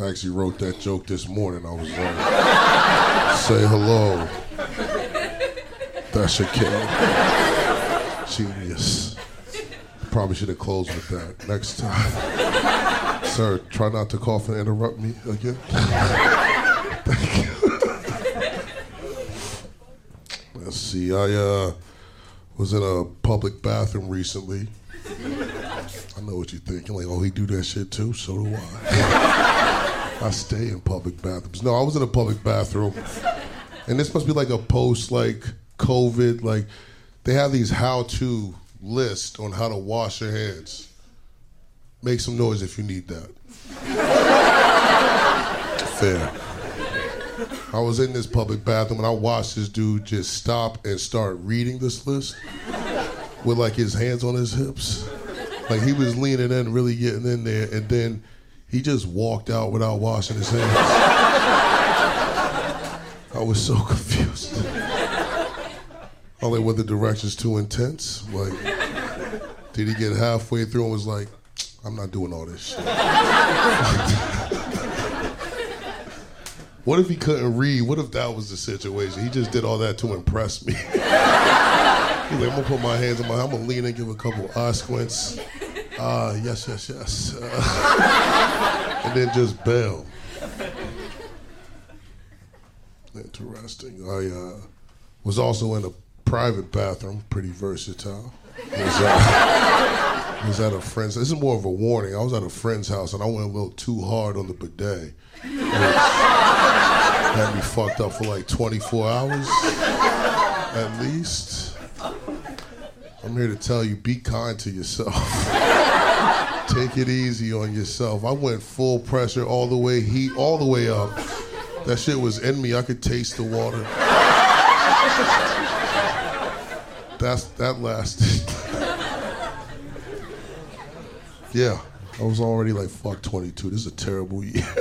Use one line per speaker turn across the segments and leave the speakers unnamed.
I actually wrote that joke this morning. I was like, say hello. That's your kid. Genius. Probably should have closed with that next time. Sir, try not to cough and interrupt me again. Thank you. Let's see. I uh, was in a public bathroom recently. I know what you're thinking. Like, oh, he do that shit too. So do I. I stay in public bathrooms. No, I was in a public bathroom, and this must be like a post like COVID. Like, they have these how-to lists on how to wash your hands. Make some noise if you need that. Fair. I was in this public bathroom and I watched this dude just stop and start reading this list with like his hands on his hips. Like he was leaning in, really getting in there, and then he just walked out without washing his hands. I was so confused. Only were the directions too intense? Like, did he get halfway through and was like, I'm not doing all this shit? what if he couldn't read? What if that was the situation? He just did all that to impress me. He's like, I'm gonna put my hands on my, I'm gonna lean and give a couple eye squints. Ah, yes, yes, yes. Uh, and then just bail. Interesting. I uh, was also in a private bathroom, pretty versatile. Was, uh, was at a friend's. This is more of a warning. I was at a friend's house and I went a little too hard on the bidet, had me fucked up for like 24 hours at least. I'm here to tell you: be kind to yourself. Take it easy on yourself. I went full pressure all the way, heat all the way up. That shit was in me. I could taste the water. That's that lasted. yeah, I was already like fuck 22. This is a terrible year.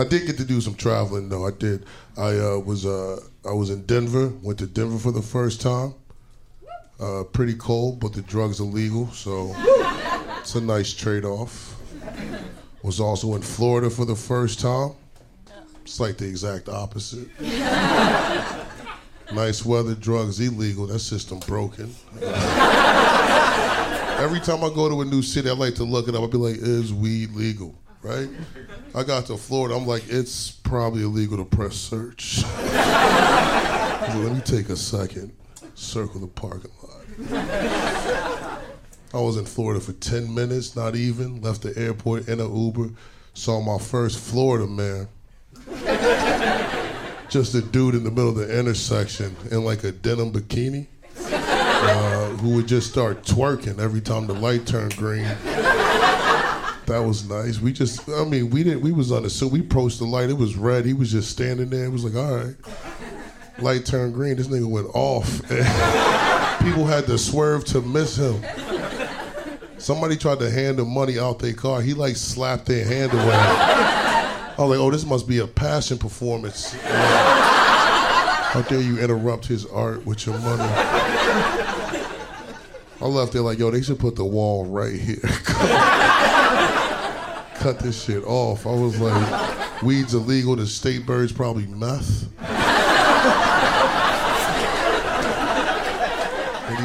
I did get to do some traveling though. I did. I uh, was uh, I was in Denver. Went to Denver for the first time. Uh, pretty cold, but the drugs are legal, so it's a nice trade-off. Was also in Florida for the first time. It's like the exact opposite. nice weather, drugs illegal. That system broken. Every time I go to a new city, I like to look it up. I'll be like, is weed legal? Right? I got to Florida. I'm like, it's probably illegal to press search. Let me take a second, circle the parking lot. I was in Florida for 10 minutes, not even. Left the airport in an Uber. Saw my first Florida man. just a dude in the middle of the intersection in like a denim bikini uh, who would just start twerking every time the light turned green. That was nice. We just, I mean, we didn't, we was on the, so we approached the light. It was red. He was just standing there. It was like, all right. Light turned green. This nigga went off. People had to swerve to miss him. Somebody tried to hand him money out their car. He like slapped their hand away. I was like, oh, this must be a passion performance. How dare you interrupt his art with your money? I left there like, yo, they should put the wall right here. Cut this shit off. I was like, weed's illegal. The state bird's probably meth.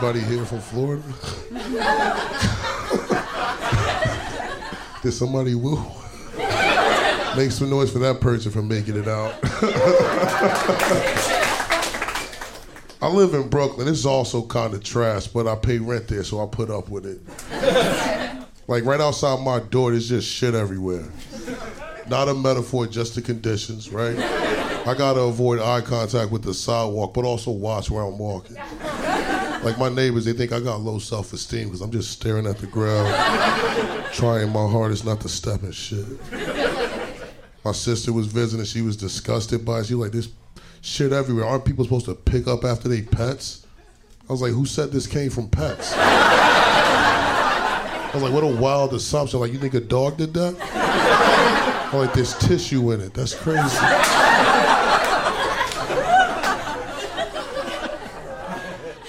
Anybody here from Florida? Did somebody woo? Make some noise for that person for making it out. I live in Brooklyn. It's also kind of trash, but I pay rent there, so I put up with it. like right outside my door, there's just shit everywhere. Not a metaphor, just the conditions, right? I gotta avoid eye contact with the sidewalk, but also watch where I'm walking. Like my neighbors, they think I got low self-esteem because I'm just staring at the ground, trying my hardest not to step in shit. My sister was visiting, she was disgusted by it. She was like, this shit everywhere. Aren't people supposed to pick up after they pets? I was like, who said this came from pets? I was like, what a wild assumption. Like, you think a dog did that? I'm like, there's tissue in it. That's crazy.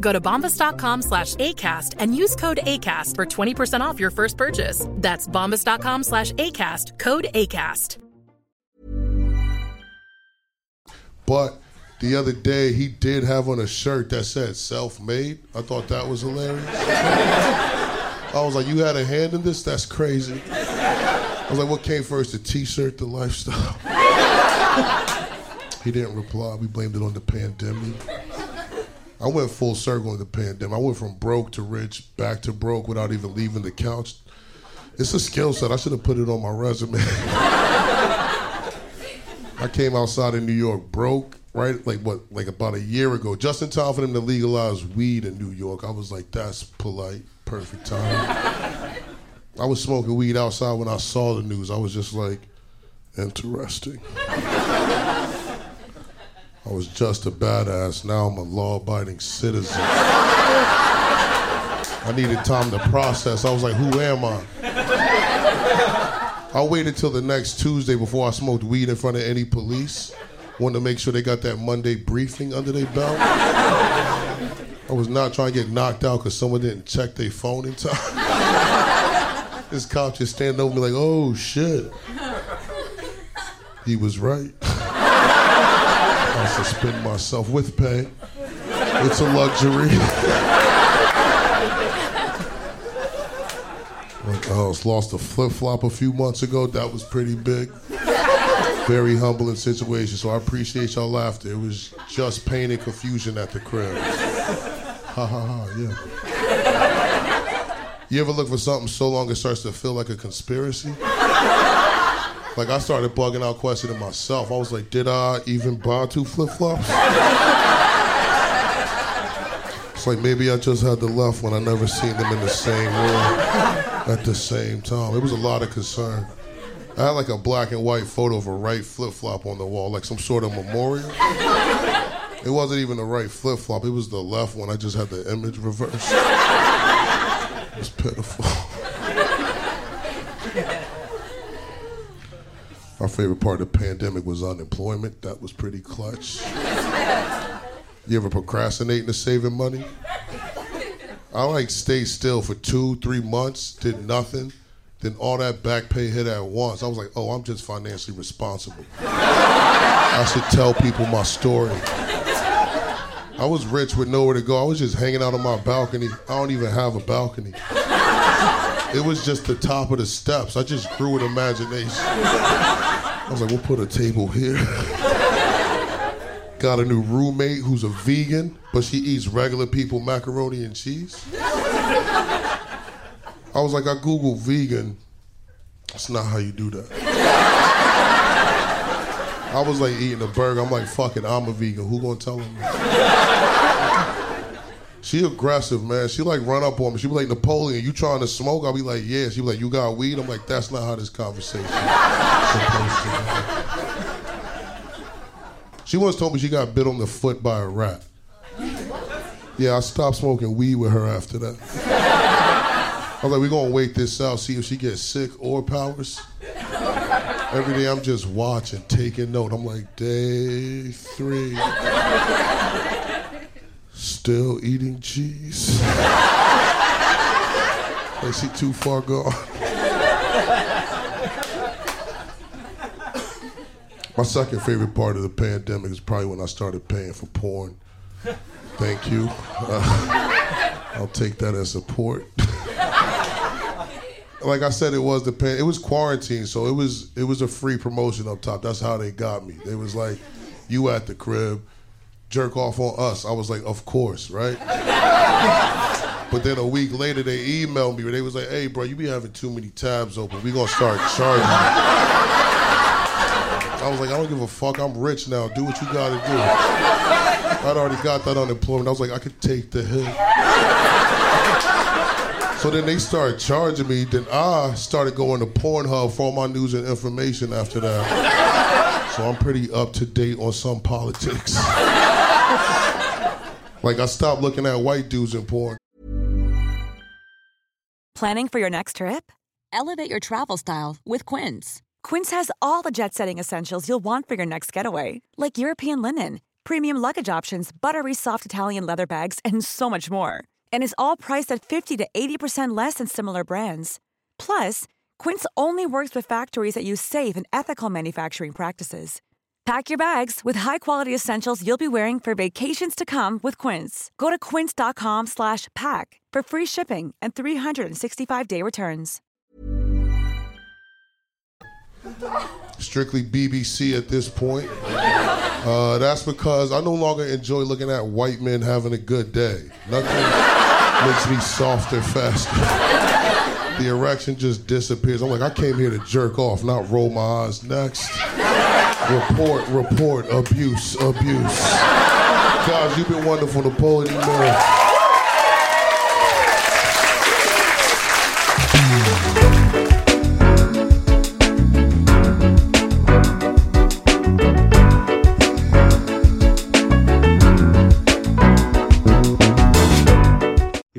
Go to bombas.com slash ACAST and use code ACAST for 20% off your first purchase. That's bombas.com slash ACAST, code ACAST.
But the other day, he did have on a shirt that said self-made. I thought that was hilarious. I was like, you had a hand in this? That's crazy. I was like, what came first, the t-shirt, the lifestyle? he didn't reply. We blamed it on the pandemic. I went full circle in the pandemic. I went from broke to rich, back to broke without even leaving the couch. It's a skill set. I should have put it on my resume. I came outside in New York broke, right? Like what, like about a year ago, just in time for them to legalize weed in New York. I was like, that's polite, perfect time. I was smoking weed outside when I saw the news. I was just like, interesting. I was just a badass. Now I'm a law-abiding citizen. I needed time to process. I was like, who am I? I waited till the next Tuesday before I smoked weed in front of any police. Wanted to make sure they got that Monday briefing under their belt. I was not trying to get knocked out because someone didn't check their phone in time. this cop just standing over me like, oh shit. He was right. I suspend myself with pay. It's a luxury. Like, oh, I was lost a flip flop a few months ago. That was pretty big. Very humbling situation. So I appreciate y'all laughter. It was just pain and confusion at the crib. Ha ha ha, yeah. You ever look for something so long it starts to feel like a conspiracy? Like I started bugging out questioning myself. I was like, did I even buy two flip flops? It's like maybe I just had the left one. I never seen them in the same room at the same time. It was a lot of concern. I had like a black and white photo of a right flip flop on the wall, like some sort of memorial. It wasn't even the right flip flop. It was the left one. I just had the image reversed. It was pitiful. My favorite part of the pandemic was unemployment. That was pretty clutch. You ever procrastinating to saving money? I like stayed still for two, three months, did nothing. Then all that back pay hit at once. I was like, oh, I'm just financially responsible. I should tell people my story. I was rich with nowhere to go. I was just hanging out on my balcony. I don't even have a balcony. It was just the top of the steps. I just grew with imagination. I was like, we'll put a table here. Got a new roommate who's a vegan, but she eats regular people macaroni and cheese. I was like, I Googled vegan. That's not how you do that. I was like eating a burger. I'm like, fuck it, I'm a vegan. Who gonna tell him? She aggressive, man. She like run up on me. She be like, Napoleon, you trying to smoke? I'll be like, yeah. She be like, you got weed? I'm like, that's not how this conversation. She once told me she got bit on the foot by a rat. Yeah, I stopped smoking weed with her after that. I was like, we're gonna wait this out, see if she gets sick or powers. Every day I'm just watching, taking note. I'm like, day three. Still eating cheese. Is she too far gone? My second favorite part of the pandemic is probably when I started paying for porn. Thank you. Uh, I'll take that as support. like I said, it was the pan- it was quarantine, so it was it was a free promotion up top. That's how they got me. They was like, "You at the crib, jerk off on us." I was like, "Of course, right?" but then a week later, they emailed me. They was like, "Hey, bro, you be having too many tabs open. We gonna start charging." I was like, "I don't give a fuck. I'm rich now. Do what you gotta do." I'd already got that unemployment. I was like, I could take the hit. So then they started charging me. Then I started going to Pornhub for all my news and information after that. So I'm pretty up to date on some politics. like I stopped looking at white dudes in porn.
Planning for your next trip? Elevate your travel style with Quince. Quince has all the jet setting essentials you'll want for your next getaway, like European linen, premium luggage options, buttery soft Italian leather bags, and so much more. And is all priced at 50 to 80% less than similar brands. Plus, Quince only works with factories that use safe and ethical manufacturing practices. Pack your bags with high-quality essentials you'll be wearing for vacations to come with Quince. Go to quince.com slash pack for free shipping and 365-day returns.
strictly BBC at this point. Uh, that's because I no longer enjoy looking at white men having a good day. Nothing makes me softer faster. The erection just disappears. I'm like, I came here to jerk off, not roll my eyes. Next. Report, report, abuse, abuse. Guys, you've been wonderful, Napoleon. Man.